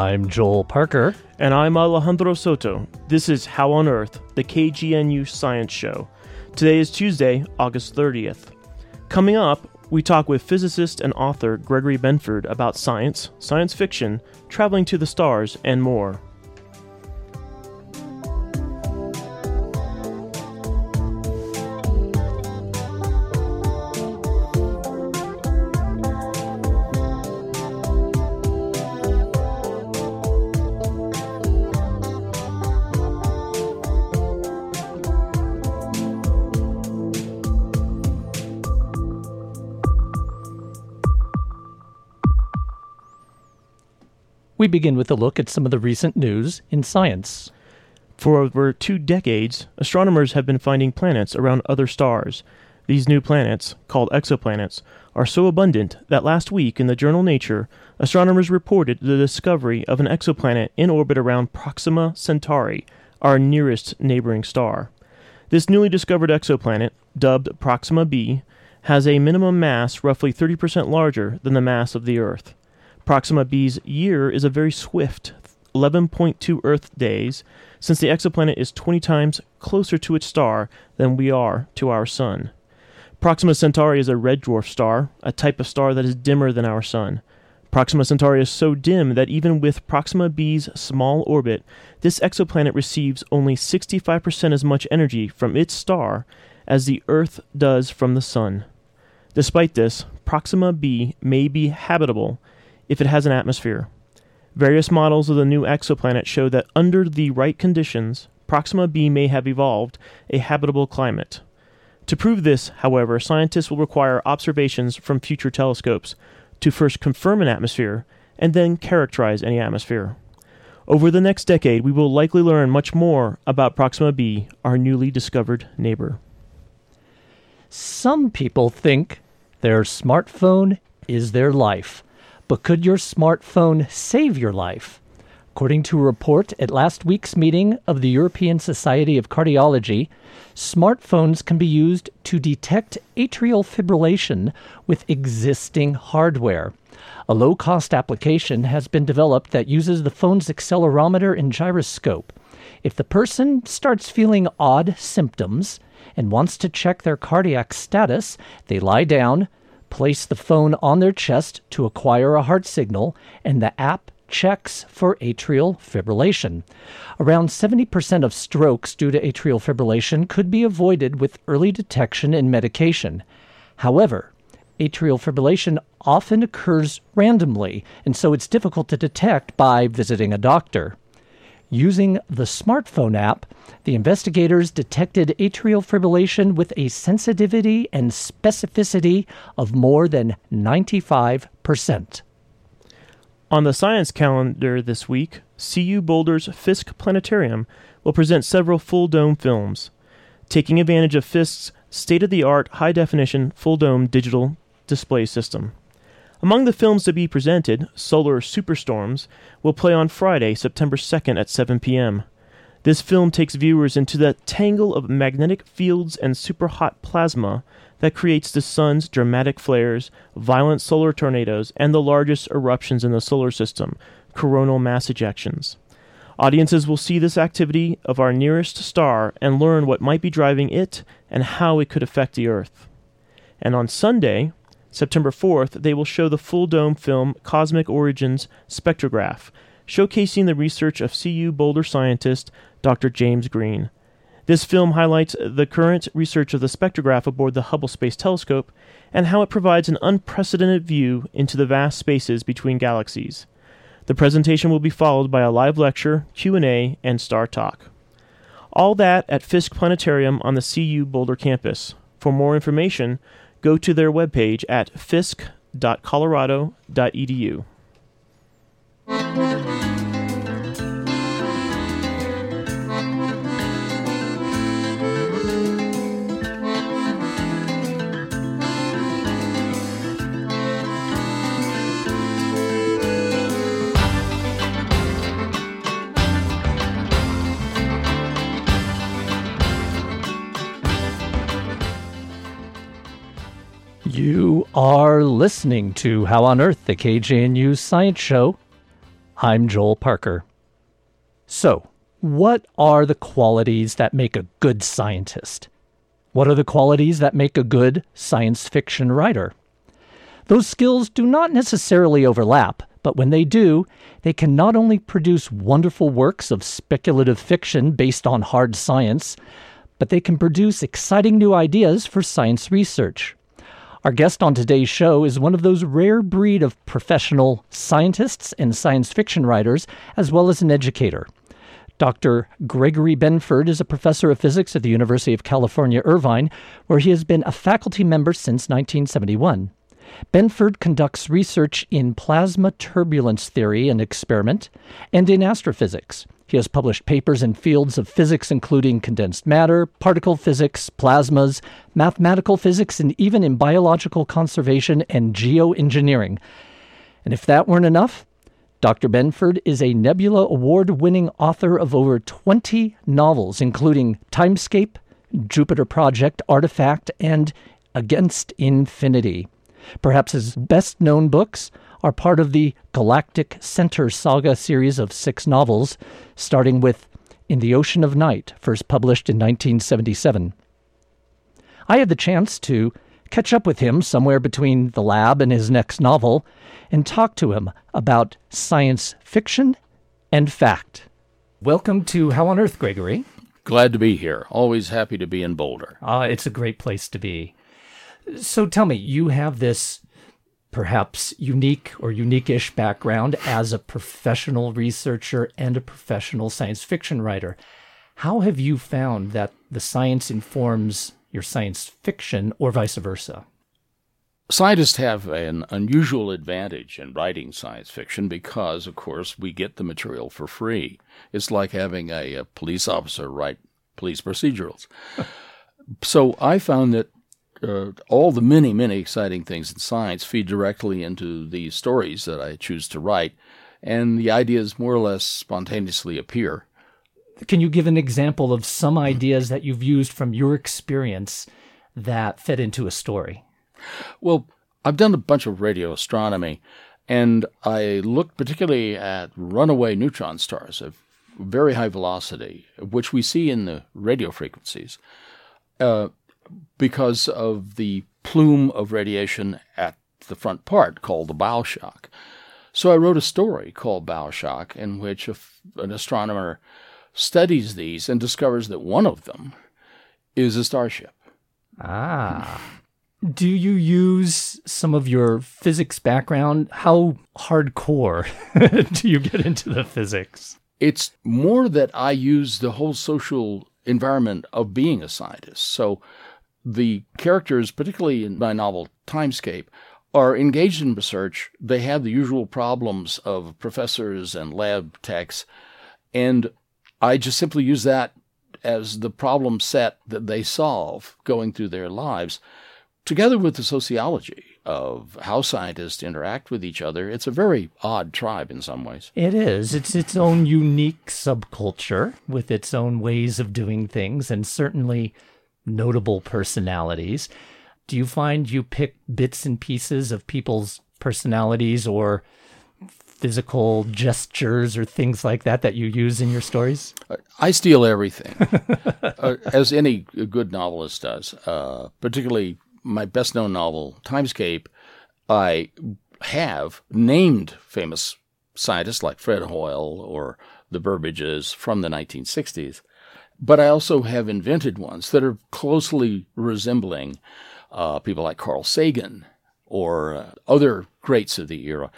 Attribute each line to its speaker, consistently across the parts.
Speaker 1: I'm Joel Parker.
Speaker 2: And I'm Alejandro Soto. This is How on Earth, the KGNU Science Show. Today is Tuesday, August 30th. Coming up, we talk with physicist and author Gregory Benford about science, science fiction, traveling to the stars, and more.
Speaker 1: We begin with a look at some of the recent news in science.
Speaker 2: For over two decades, astronomers have been finding planets around other stars. These new planets, called exoplanets, are so abundant that last week in the journal Nature, astronomers reported the discovery of an exoplanet in orbit around Proxima Centauri, our nearest neighboring star. This newly discovered exoplanet, dubbed Proxima b, has a minimum mass roughly 30% larger than the mass of the Earth. Proxima b's year is a very swift 11.2 Earth days, since the exoplanet is 20 times closer to its star than we are to our Sun. Proxima Centauri is a red dwarf star, a type of star that is dimmer than our Sun. Proxima Centauri is so dim that even with Proxima b's small orbit, this exoplanet receives only 65% as much energy from its star as the Earth does from the Sun. Despite this, Proxima b may be habitable if it has an atmosphere. Various models of the new exoplanet show that under the right conditions, Proxima b may have evolved a habitable climate. To prove this, however, scientists will require observations from future telescopes to first confirm an atmosphere and then characterize any atmosphere. Over the next decade, we will likely learn much more about Proxima b, our newly discovered neighbor.
Speaker 1: Some people think their smartphone is their life. But could your smartphone save your life? According to a report at last week's meeting of the European Society of Cardiology, smartphones can be used to detect atrial fibrillation with existing hardware. A low cost application has been developed that uses the phone's accelerometer and gyroscope. If the person starts feeling odd symptoms and wants to check their cardiac status, they lie down, place the phone on their chest to acquire a heart signal, and the app checks for atrial fibrillation. Around 70% of strokes due to atrial fibrillation could be avoided with early detection and medication. However, atrial fibrillation often occurs randomly, and so it's difficult to detect by visiting a doctor. Using the smartphone app, the investigators detected atrial fibrillation with a sensitivity and specificity of more than 95%.
Speaker 2: On the science calendar this week, CU Boulder's Fisk Planetarium will present several full dome films, taking advantage of Fisk's state of the art high definition full dome digital display system. Among the films to be presented, Solar Superstorms will play on Friday, September 2nd at 7 p.m. This film takes viewers into the tangle of magnetic fields and superhot plasma that creates the sun's dramatic flares, violent solar tornadoes, and the largest eruptions in the solar system, coronal mass ejections. Audiences will see this activity of our nearest star and learn what might be driving it and how it could affect the Earth. And on Sunday, September 4th, they will show the full dome film Cosmic Origins Spectrograph, showcasing the research of CU Boulder scientist Dr. James Green. This film highlights the current research of the spectrograph aboard the Hubble Space Telescope and how it provides an unprecedented view into the vast spaces between galaxies. The presentation will be followed by a live lecture, Q&A, and star talk. All that at Fisk Planetarium on the CU Boulder campus. For more information, go to their webpage at fisk.colorado.edu.
Speaker 1: are listening to How on Earth, the KGNU Science Show. I'm Joel Parker. So, what are the qualities that make a good scientist? What are the qualities that make a good science fiction writer? Those skills do not necessarily overlap, but when they do, they can not only produce wonderful works of speculative fiction based on hard science, but they can produce exciting new ideas for science research. Our guest on today's show is one of those rare breed of professional scientists and science fiction writers, as well as an educator. Dr. Gregory Benford is a professor of physics at the University of California, Irvine, where he has been a faculty member since 1971. Benford conducts research in plasma turbulence theory and experiment and in astrophysics. He has published papers in fields of physics including condensed matter, particle physics, plasmas, mathematical physics, and even in biological conservation and geoengineering. And if that weren't enough, Dr. Benford is a Nebula Award winning author of over 20 novels, including Timescape, Jupiter Project, Artifact, and Against Infinity. Perhaps his best known books are part of the Galactic Center Saga series of six novels, starting with In the Ocean of Night, first published in 1977. I had the chance to catch up with him somewhere between the lab and his next novel, and talk to him about science fiction and fact. Welcome to How on Earth, Gregory.
Speaker 3: Glad to be here. Always happy to be in Boulder.
Speaker 1: Ah, it's a great place to be. So tell me, you have this perhaps unique or unique-ish background as a professional researcher and a professional science fiction writer. How have you found that the science informs your science fiction or vice versa?
Speaker 3: Scientists have an unusual advantage in writing science fiction because, of course, we get the material for free. It's like having a, a police officer write police procedurals. so I found that uh, all the many, many exciting things in science feed directly into the stories that I choose to write, and the ideas more or less spontaneously appear.
Speaker 1: Can you give an example of some ideas that you've used from your experience that fed into a story?
Speaker 3: Well, I've done a bunch of radio astronomy, and I looked particularly at runaway neutron stars of very high velocity, which we see in the radio frequencies, uh, because of the plume of radiation at the front part called the bow shock. So I wrote a story called Bow Shock, in which an astronomer studies these and discovers that one of them is a starship.
Speaker 1: Ah. Do you use some of your physics background? How hardcore do you get into the physics?
Speaker 3: It's more that I use the whole social environment of being a scientist. So the characters, particularly in my novel Timescape, are engaged in research. They have the usual problems of professors and lab techs. And I just simply use that as the problem set that they solve going through their lives together with the sociology of how scientists interact with each other, it's a very odd tribe in some ways.
Speaker 1: It is. It's its own unique subculture with its own ways of doing things and certainly notable personalities. Do you find you pick bits and pieces of people's personalities or physical gestures or things like that that you use in your stories?
Speaker 3: I steal everything, uh, as any good novelist does, uh, particularly my best known novel, Timescape, I have named famous scientists like Fred Hoyle or the Burbidges from the 1960s, but I also have invented ones that are closely resembling uh, people like Carl Sagan or uh, other greats of the era.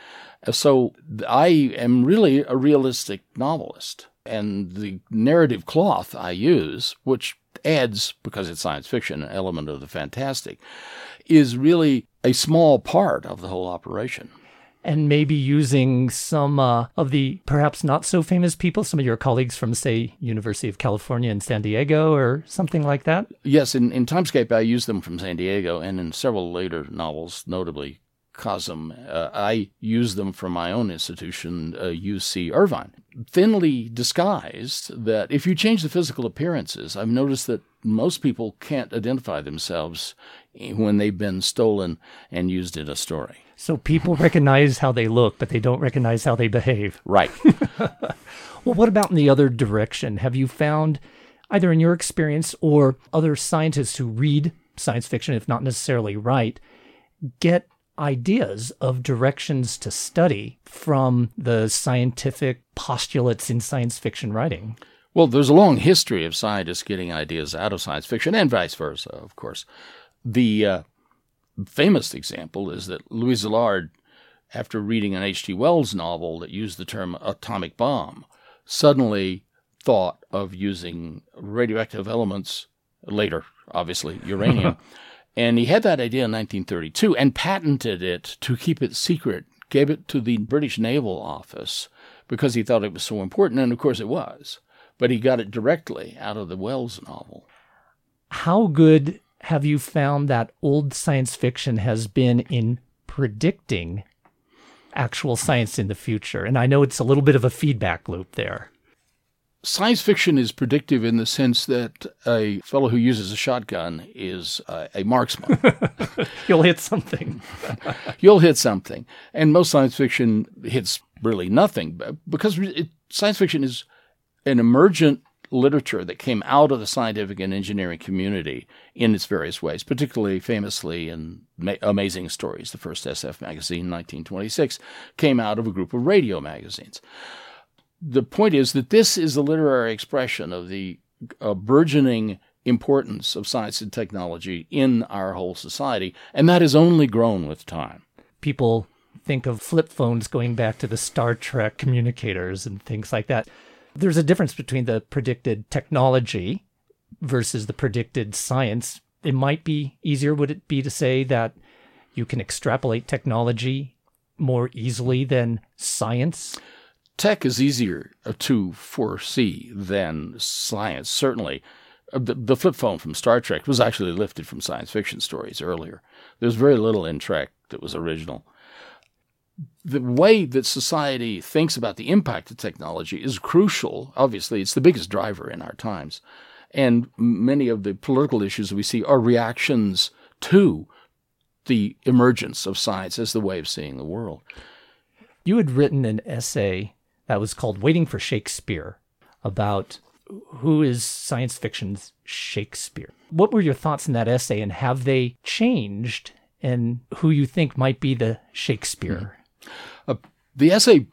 Speaker 3: So I am really a realistic novelist. And the narrative cloth I use, which adds, because it's science fiction, an element of the fantastic, is really a small part of the whole operation.
Speaker 1: And maybe using some uh, of the perhaps not so famous people, some of your colleagues from, say, University of California in San Diego or something like that?
Speaker 3: Yes, in, in Timescape, I use them from San Diego, and in several later novels, notably Cosm, uh, I use them from my own institution, uh, UC Irvine. Thinly disguised that if you change the physical appearances, I've noticed that most people can't identify themselves when they've been stolen and used in a story.
Speaker 1: So people recognize how they look, but they don't recognize how they behave.
Speaker 3: Right.
Speaker 1: Well, what about in the other direction? Have you found, either in your experience or other scientists who read science fiction, if not necessarily write, get ideas of directions to study from the scientific postulates in science fiction writing?
Speaker 3: Well, there's a long history of scientists getting ideas out of science fiction and vice versa, of course. The uh, famous example is that Louis Szilard, after reading an H.G. Wells novel that used the term atomic bomb, suddenly thought of using radioactive elements later, obviously, uranium. and he had that idea in 1932 and patented it to keep it secret, gave it to the British Naval Office because he thought it was so important. And of course it was. But he got it directly out of the Wells novel.
Speaker 1: How good have you found that old science fiction has been in predicting actual science in the future? And I know it's a little bit of a feedback loop there.
Speaker 3: Science fiction is predictive in the sense that a fellow who uses a shotgun is uh, a marksman.
Speaker 1: You'll hit something.
Speaker 3: You'll hit something. And most science fiction hits really nothing because it, science fiction is an emergent literature that came out of the scientific and engineering community in its various ways, particularly famously in Ma- Amazing Stories, the first SF magazine in 1926, came out of a group of radio magazines. The point is that this is the literary expression of the uh, burgeoning importance of science and technology in our whole society, and that has only grown with time.
Speaker 1: People think of flip phones going back to the Star Trek communicators and things like that. There's a difference between the predicted technology versus the predicted science. It might be easier, would it be to say that you can extrapolate technology more easily than science?
Speaker 3: Tech is easier to foresee than science, certainly. Uh, the, the flip phone from Star Trek was actually lifted from science fiction stories earlier. There's very little in Trek that was original the way that society thinks about the impact of technology is crucial. Obviously, it's the biggest driver in our times. And many of the political issues we see are reactions to the emergence of science as the way of seeing the world.
Speaker 1: You had written an essay that was called Waiting for Shakespeare about who is science fiction's Shakespeare. What were your thoughts in that essay, and have they changed and who you think might be the Shakespeare? Mm-hmm.
Speaker 3: Uh, the essay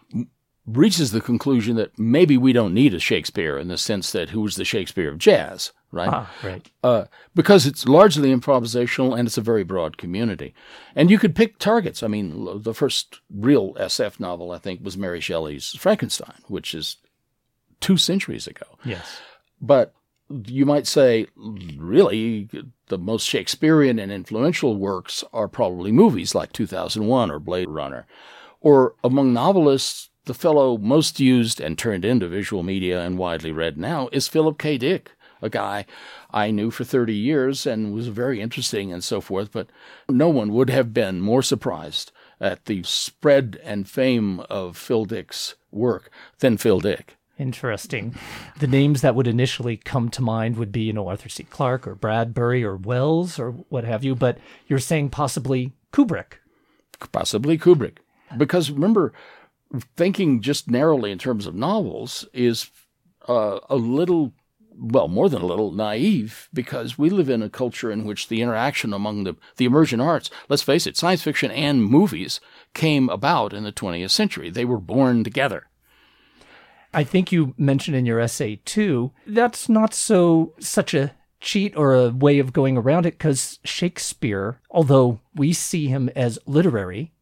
Speaker 3: reaches the conclusion that maybe we don't need a Shakespeare in the sense that who was the Shakespeare of jazz, right?
Speaker 1: Ah, right.
Speaker 3: Uh, because it's largely improvisational and it's a very broad community. And you could pick targets. I mean, the first real SF novel, I think, was Mary Shelley's Frankenstein, which is two centuries ago.
Speaker 1: Yes.
Speaker 3: But you might say, really, the most Shakespearean and influential works are probably movies like 2001 or Blade Runner. Or among novelists, the fellow most used and turned into visual media and widely read now is Philip K. Dick, a guy I knew for 30 years and was very interesting and so forth, but no one would have been more surprised at the spread and fame of Phil Dick's work than Phil Dick.
Speaker 1: Interesting. The names that would initially come to mind would be, you know, Arthur C. Clarke or Bradbury or Wells or what have you, but you're saying possibly Kubrick.
Speaker 3: Possibly Kubrick. Because remember, thinking just narrowly in terms of novels is uh, a little, well, more than a little naive because we live in a culture in which the interaction among the, the emergent arts, let's face it, science fiction and movies came about in the 20th century. They were born together.
Speaker 1: I think you mentioned in your essay too, that's not so such a cheat or a way of going around it because Shakespeare, although we see him as literary,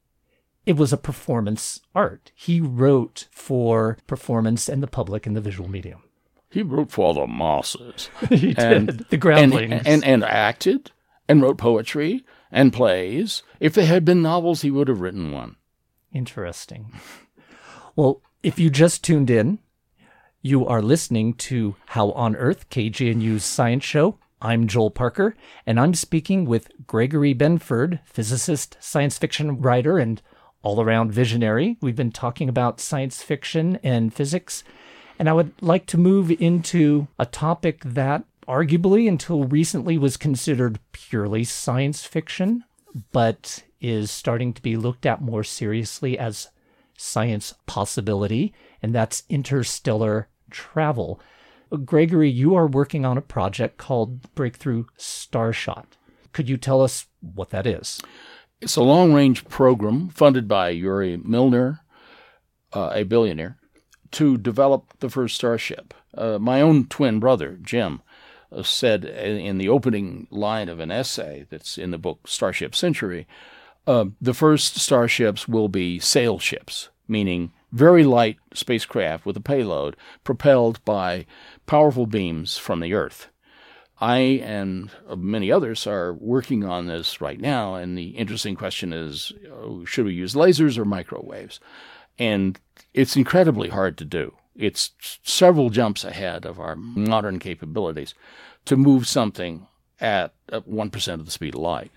Speaker 1: it was a performance art. He wrote for performance and the public in the visual medium.
Speaker 3: He wrote for the masses.
Speaker 1: he and, did. The groundlings.
Speaker 3: And, and, and acted and wrote poetry and plays. If there had been novels, he would have written one.
Speaker 1: Interesting. Well, if you just tuned in, you are listening to How on Earth, KGNU's science show. I'm Joel Parker, and I'm speaking with Gregory Benford, physicist, science fiction writer, and all around visionary. We've been talking about science fiction and physics. And I would like to move into a topic that arguably until recently was considered purely science fiction, but is starting to be looked at more seriously as science possibility, and that's interstellar travel. Gregory, you are working on a project called Breakthrough Starshot. Could you tell us what that is?
Speaker 3: It's a long range program funded by Yuri Milner, uh, a billionaire, to develop the first Starship. Uh, my own twin brother, Jim, uh, said in the opening line of an essay that's in the book Starship Century uh, the first starships will be sail ships, meaning very light spacecraft with a payload propelled by powerful beams from the Earth. I and many others are working on this right now, and the interesting question is uh, should we use lasers or microwaves? And it's incredibly hard to do. It's several jumps ahead of our modern capabilities to move something at 1% of the speed of light.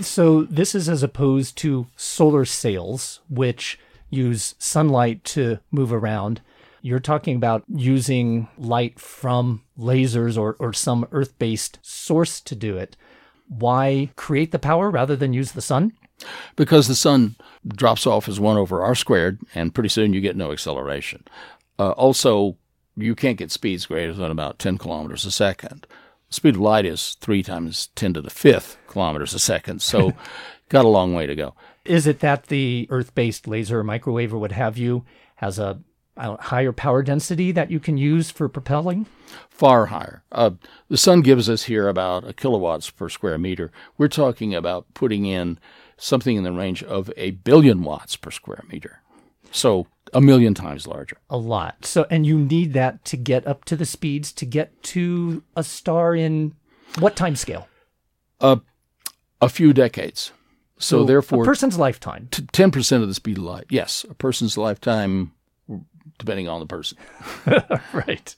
Speaker 1: So, this is as opposed to solar sails, which use sunlight to move around. You're talking about using light from lasers or, or some Earth based source to do it. Why create the power rather than use the sun?
Speaker 3: Because the sun drops off as 1 over r squared, and pretty soon you get no acceleration. Uh, also, you can't get speeds greater than about 10 kilometers a second. The speed of light is 3 times 10 to the fifth kilometers a second, so got a long way to go.
Speaker 1: Is it that the Earth based laser or microwave or what have you has a higher power density that you can use for propelling?
Speaker 3: Far higher. Uh, the sun gives us here about a kilowatts per square meter. We're talking about putting in something in the range of a billion watts per square meter. So a million times larger.
Speaker 1: A lot. So, and you need that to get up to the speeds to get to a star in what time scale?
Speaker 3: Uh, a few decades. So, so therefore,
Speaker 1: a person's lifetime.
Speaker 3: Ten percent of the speed of light. Yes, a person's lifetime, depending on the person.
Speaker 1: right.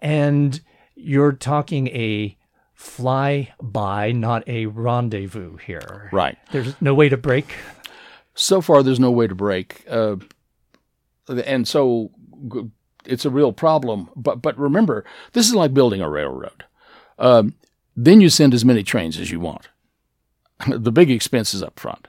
Speaker 1: And you're talking a fly by, not a rendezvous here.
Speaker 3: Right.
Speaker 1: There's no way to brake.
Speaker 3: So far, there's no way to brake. Uh, and so it's a real problem. But but remember, this is like building a railroad. Um, then you send as many trains as you want. the big expense is up front,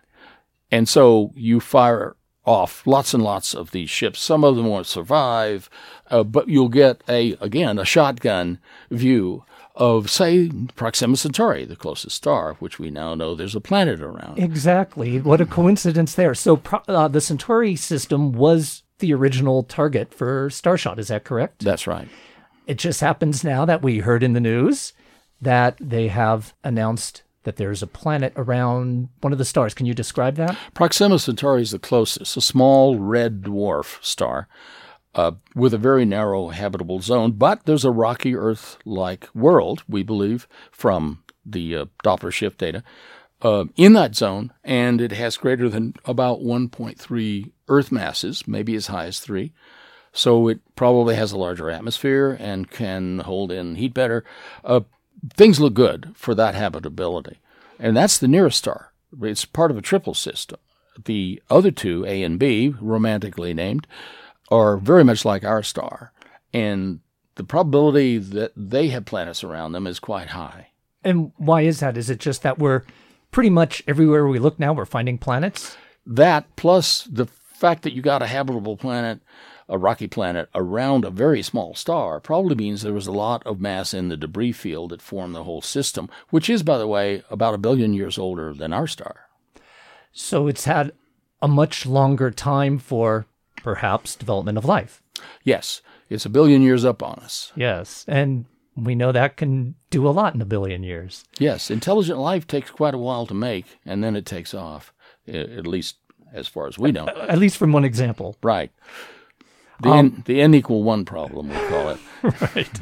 Speaker 3: and so you fire off lots and lots of these ships. Some of them won't survive, uh, but you'll get a again a shotgun view of, say, Proxima Centauri, the closest star, which we now know there's a planet around.
Speaker 1: Exactly. What a coincidence there. So uh, the Centauri system was the original target for Starshot. Is that correct?
Speaker 3: That's right.
Speaker 1: It just happens now that we heard in the news that they have announced that there's a planet around one of the stars. Can you describe that?
Speaker 3: Proxima Centauri is the closest, a small red dwarf star uh, with a very narrow habitable zone, but there's a rocky Earth like world, we believe, from the uh, Doppler shift data. Uh, in that zone, and it has greater than about 1.3 Earth masses, maybe as high as three. So it probably has a larger atmosphere and can hold in heat better. Uh, things look good for that habitability. And that's the nearest star. It's part of a triple system. The other two, A and B, romantically named, are very much like our star. And the probability that they have planets around them is quite high.
Speaker 1: And why is that? Is it just that we're pretty much everywhere we look now, we're finding planets?
Speaker 3: That plus the fact that you got a habitable planet, a rocky planet, around a very small star probably means there was a lot of mass in the debris field that formed the whole system, which is, by the way, about a billion years older than our star.
Speaker 1: So it's had a much longer time for perhaps development of life.
Speaker 3: Yes, it's a billion years up on us.
Speaker 1: Yes, and we know that can do a lot in a billion years.
Speaker 3: Yes, intelligent life takes quite a while to make, and then it takes off, at least as far as we know.
Speaker 1: At least from one example.
Speaker 3: Right. The, um, n, the n equal one problem, we call it.
Speaker 1: right.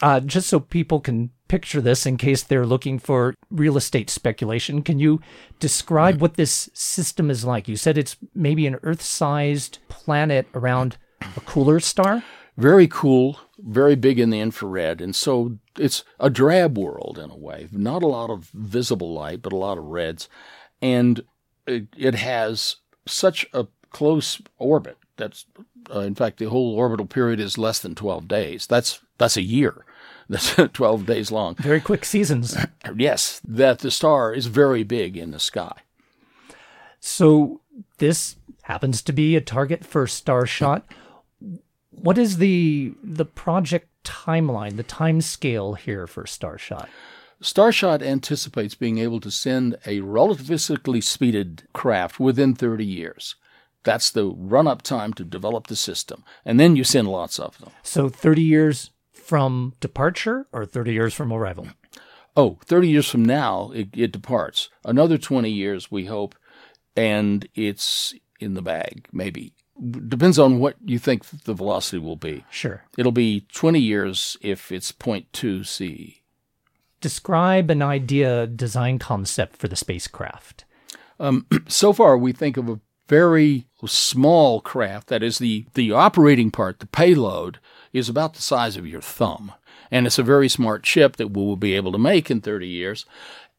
Speaker 1: Uh, just so people can picture this in case they're looking for real estate speculation, can you describe what this system is like? You said it's maybe an Earth sized planet around a cooler star?
Speaker 3: Very cool, very big in the infrared. And so it's a drab world in a way. Not a lot of visible light, but a lot of reds. And it, it has such a close orbit. That's, uh, in fact, the whole orbital period is less than 12 days. That's, that's a year. that's 12 days long.
Speaker 1: Very quick seasons.
Speaker 3: Yes, that the star is very big in the sky.
Speaker 1: So this happens to be a target for Starshot. What is the the project timeline, the time scale here for Starshot?
Speaker 3: Starshot anticipates being able to send a relativistically speeded craft within 30 years. That's the run up time to develop the system. And then you send lots of them.
Speaker 1: So 30 years from departure or 30 years from arrival?
Speaker 3: Oh, 30 years from now, it, it departs. Another 20 years, we hope, and it's in the bag, maybe. Depends on what you think the velocity will be.
Speaker 1: Sure.
Speaker 3: It'll be 20 years if it's 0.2 c.
Speaker 1: Describe an idea design concept for the spacecraft.
Speaker 3: Um, so far, we think of a very small craft. That is, the, the operating part, the payload, is about the size of your thumb. And it's a very smart ship that we will be able to make in 30 years.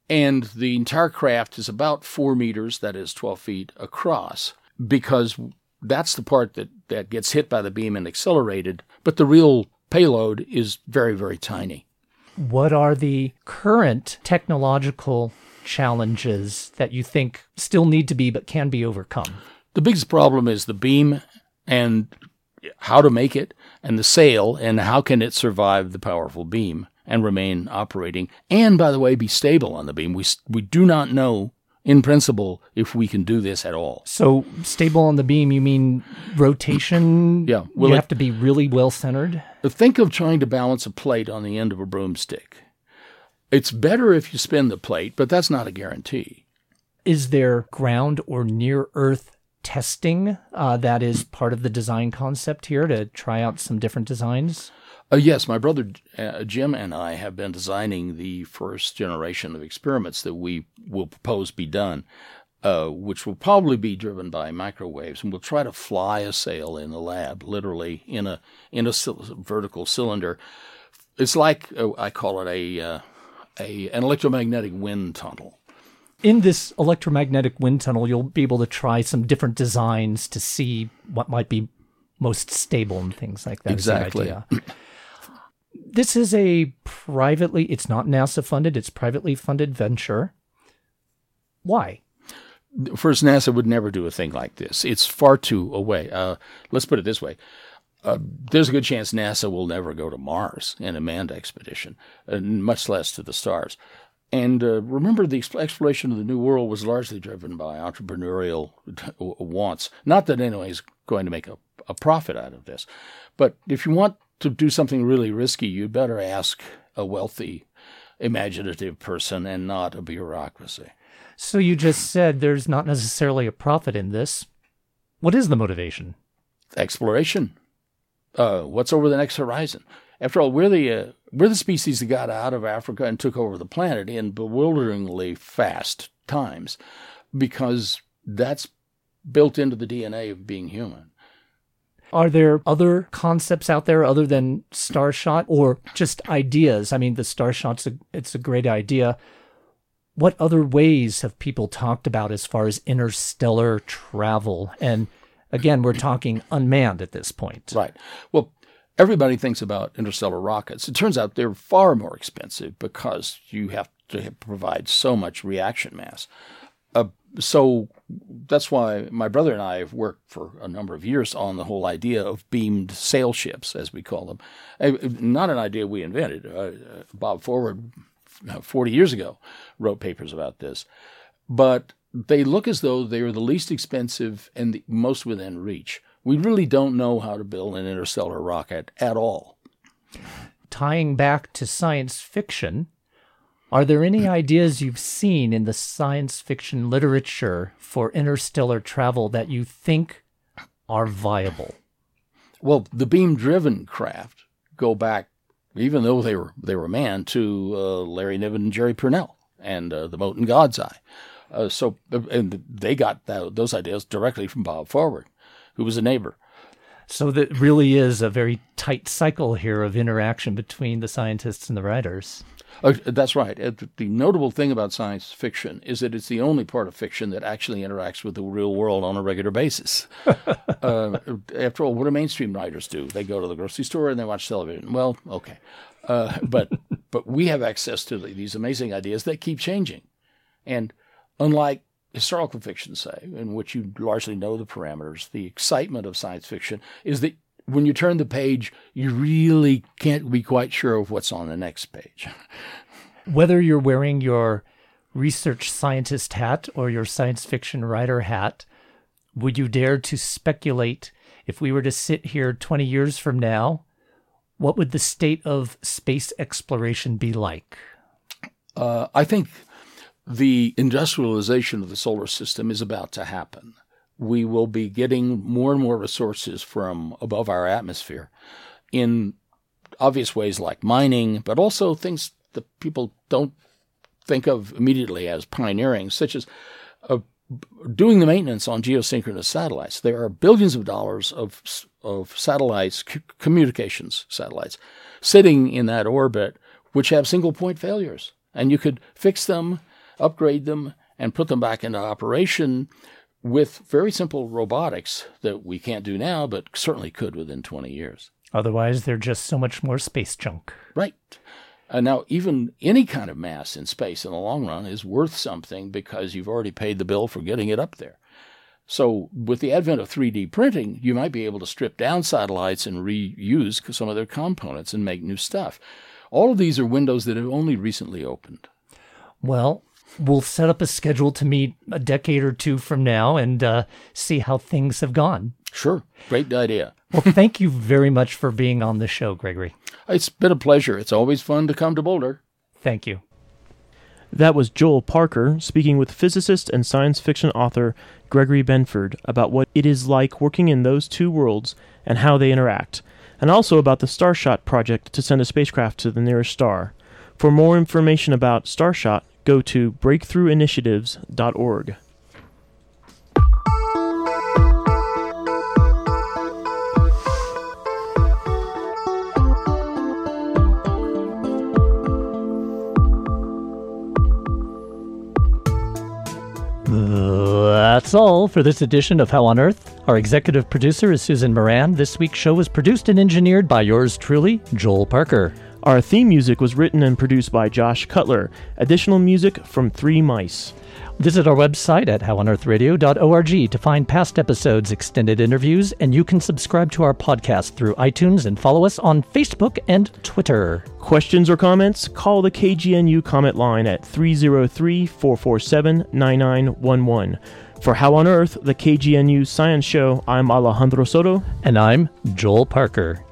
Speaker 3: And the entire craft is about four meters, that is 12 feet across, because that's the part that, that gets hit by the beam and accelerated. But the real payload is very, very tiny.
Speaker 1: What are the current technological challenges that you think still need to be but can be overcome?
Speaker 3: The biggest problem is the beam and how to make it, and the sail, and how can it survive the powerful beam and remain operating, and by the way, be stable on the beam. We, we do not know in principle if we can do this at all.
Speaker 1: So stable on the beam, you mean rotation?
Speaker 3: Yeah.
Speaker 1: Will you
Speaker 3: it-
Speaker 1: have to be really well centered?
Speaker 3: Think of trying to balance a plate on the end of a broomstick. It's better if you spin the plate, but that's not a guarantee.
Speaker 1: Is there ground or near Earth testing uh, that is part of the design concept here to try out some different designs?
Speaker 3: Uh, yes, my brother uh, Jim and I have been designing the first generation of experiments that we will propose be done, uh, which will probably be driven by microwaves, and we'll try to fly a sail in the lab, literally in a in a cyl- vertical cylinder. It's like uh, I call it a uh, a an electromagnetic wind tunnel.
Speaker 1: In this electromagnetic wind tunnel, you'll be able to try some different designs to see what might be most stable and things like that.
Speaker 3: Exactly.
Speaker 1: this is a privately, it's not NASA funded, it's privately funded venture. Why?
Speaker 3: First, NASA would never do a thing like this. It's far too away. Uh, let's put it this way. Uh, there's a good chance NASA will never go to Mars in a manned expedition, uh, much less to the stars. And uh, remember, the exploration of the New World was largely driven by entrepreneurial wants. Not that anybody's going to make a, a profit out of this, but if you want to do something really risky, you better ask a wealthy, imaginative person and not a bureaucracy.
Speaker 1: So you just said there's not necessarily a profit in this. What is the motivation?
Speaker 3: exploration. Uh, what's over the next horizon? After all, we're the uh, we're the species that got out of Africa and took over the planet in bewilderingly fast times, because that's built into the DNA of being human.
Speaker 1: Are there other concepts out there other than Starshot or just ideas? I mean, the Starshot's a, it's a great idea. What other ways have people talked about as far as interstellar travel? And again, we're talking unmanned at this point.
Speaker 3: Right. Well, everybody thinks about interstellar rockets. It turns out they're far more expensive because you have to provide so much reaction mass. Uh, so that's why my brother and I have worked for a number of years on the whole idea of beamed sail ships, as we call them. Uh, Not an idea we invented. Uh, uh, Bob Forward, uh, 40 years ago, wrote papers about this. But they look as though they are the least expensive and the most within reach. We really don't know how to build an interstellar rocket at all.
Speaker 1: Tying back to science fiction, are there any ideas you've seen in the science fiction literature for interstellar travel that you think are viable?
Speaker 3: Well, the beam-driven craft go back, even though they were they were manned, to uh, Larry Niven and Jerry Pournelle and uh, the Mote in God's Eye. Uh, so, and they got that, those ideas directly from Bob Forward, who was a neighbor.
Speaker 1: So that really is a very tight cycle here of interaction between the scientists and the writers.
Speaker 3: Uh, that's right. Uh, the notable thing about science fiction is that it's the only part of fiction that actually interacts with the real world on a regular basis. uh, after all, what do mainstream writers do? They go to the grocery store and they watch television. Well, okay, uh, but but we have access to these amazing ideas that keep changing, and unlike historical fiction, say, in which you largely know the parameters, the excitement of science fiction is that when you turn the page, you really can't be quite sure of what's on the next page.
Speaker 1: Whether you're wearing your research scientist hat or your science fiction writer hat, would you dare to speculate if we were to sit here 20 years from now, what would the state of space exploration be like?
Speaker 3: Uh, I think the industrialization of the solar system is about to happen we will be getting more and more resources from above our atmosphere in obvious ways like mining, but also things that people don't think of immediately as pioneering, such as uh, doing the maintenance on geosynchronous satellites. There are billions of dollars of of satellites, c- communications satellites, sitting in that orbit, which have single point failures, and you could fix them, upgrade them, and put them back into operation with very simple robotics that we can't do now, but certainly could within 20 years.
Speaker 1: Otherwise, they're just so much more space junk.
Speaker 3: Right. Uh, now, even any kind of mass in space in the long run is worth something because you've already paid the bill for getting it up there. So, with the advent of 3D printing, you might be able to strip down satellites and reuse some of their components and make new stuff. All of these are windows that have only recently opened.
Speaker 1: Well, we'll set up a schedule to meet a decade or two from now and uh, see how things have gone.
Speaker 3: Sure. Great idea.
Speaker 1: well, thank you very much for being on the show, Gregory.
Speaker 3: It's been a pleasure. It's always fun to come to Boulder.
Speaker 1: Thank you.
Speaker 2: That was Joel Parker speaking with physicist and science fiction author Gregory Benford about what it is like working in those two worlds and how they interact, and also about the Starshot project to send a spacecraft to the nearest star. For more information about Starshot, go to breakthroughinitiatives.org.
Speaker 1: That's all for this edition of How on Earth. Our executive producer is Susan Moran. This week's show was produced and engineered by yours truly, Joel Parker.
Speaker 2: Our theme music was written and produced by Josh Cutler. Additional music from Three Mice.
Speaker 1: Visit our website at howonearthradio.org to find past episodes, extended interviews, and you can subscribe to our podcast through iTunes and follow us on Facebook and Twitter.
Speaker 2: Questions or comments? Call the KGNU comment line at 303 447 9911. For How on Earth, the KGNU Science Show, I'm Alejandro Soto.
Speaker 1: And I'm Joel Parker.